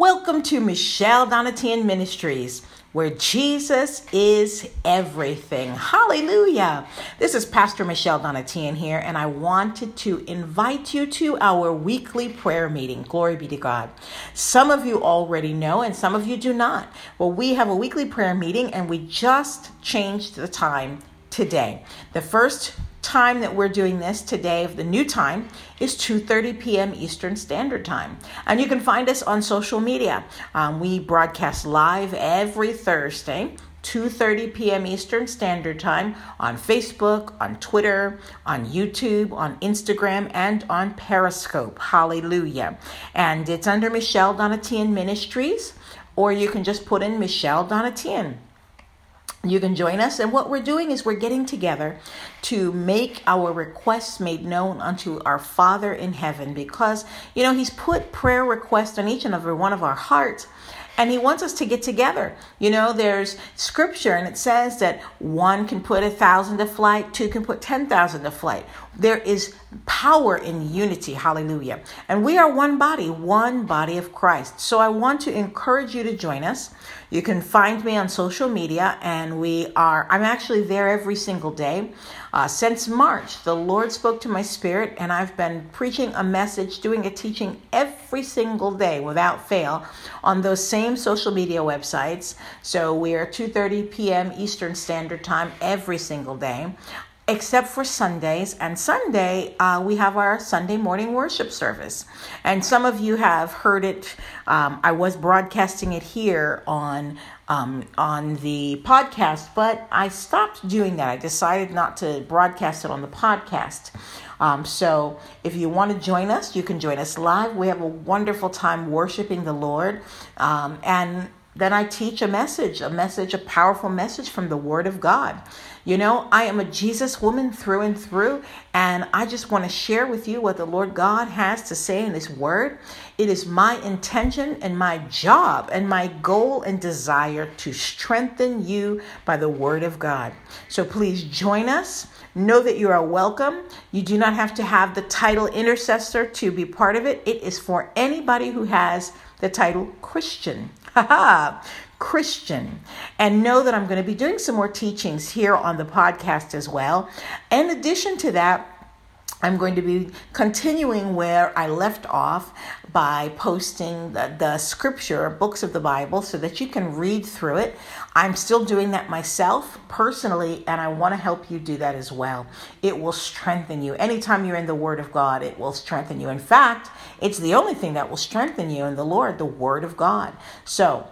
Welcome to Michelle Donatian Ministries, where Jesus is everything. Hallelujah. This is Pastor Michelle Donatian here, and I wanted to invite you to our weekly prayer meeting. Glory be to God. Some of you already know, and some of you do not. Well, we have a weekly prayer meeting, and we just changed the time today. The first time that we're doing this today of the new time is 2.30 p.m eastern standard time and you can find us on social media um, we broadcast live every thursday 2:30 p.m. Eastern Standard Time on Facebook, on Twitter, on YouTube, on Instagram, and on Periscope. Hallelujah. And it's under Michelle Donatian Ministries, or you can just put in Michelle Donatian you can join us. And what we're doing is we're getting together to make our requests made known unto our Father in heaven because, you know, He's put prayer requests on each and every one of our hearts. And he wants us to get together. You know, there's scripture and it says that one can put a thousand to flight, two can put 10,000 to flight. There is power in unity. Hallelujah. And we are one body, one body of Christ. So I want to encourage you to join us. You can find me on social media, and we are, I'm actually there every single day. Uh, since March, the Lord spoke to my spirit, and I've been preaching a message, doing a teaching every single day without fail on those same social media websites. So we are 2:30 p.m. Eastern Standard Time every single day except for Sundays. And Sunday, uh, we have our Sunday morning worship service. And some of you have heard it. Um, I was broadcasting it here on um, on the podcast, but I stopped doing that. I decided not to broadcast it on the podcast. Um, so if you want to join us, you can join us live. We have a wonderful time worshiping the Lord. Um, and then I teach a message, a message, a powerful message from the Word of God. You know, I am a Jesus woman through and through, and I just want to share with you what the Lord God has to say in His Word. It is my intention and my job and my goal and desire to strengthen you by the Word of God. So please join us. Know that you are welcome. You do not have to have the title intercessor to be part of it. It is for anybody who has the title Christian. Christian. And know that I'm going to be doing some more teachings here on the podcast as well. In addition to that, I'm going to be continuing where I left off by posting the, the, scripture, books of the Bible, so that you can read through it. I'm still doing that myself personally, and I want to help you do that as well. It will strengthen you. Anytime you're in the Word of God, it will strengthen you. In fact, it's the only thing that will strengthen you in the Lord, the Word of God. So,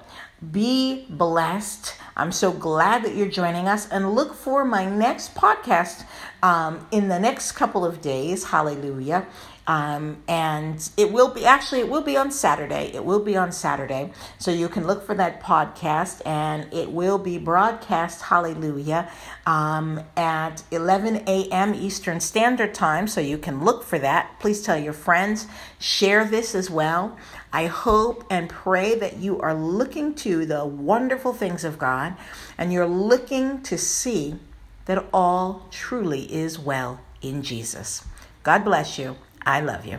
be blessed. I'm so glad that you're joining us and look for my next podcast um, in the next couple of days. Hallelujah. Um, and it will be actually it will be on Saturday. It will be on Saturday, so you can look for that podcast, and it will be broadcast. Hallelujah, um, at 11 a.m. Eastern Standard Time. So you can look for that. Please tell your friends. Share this as well. I hope and pray that you are looking to the wonderful things of God, and you're looking to see that all truly is well in Jesus. God bless you. I love you.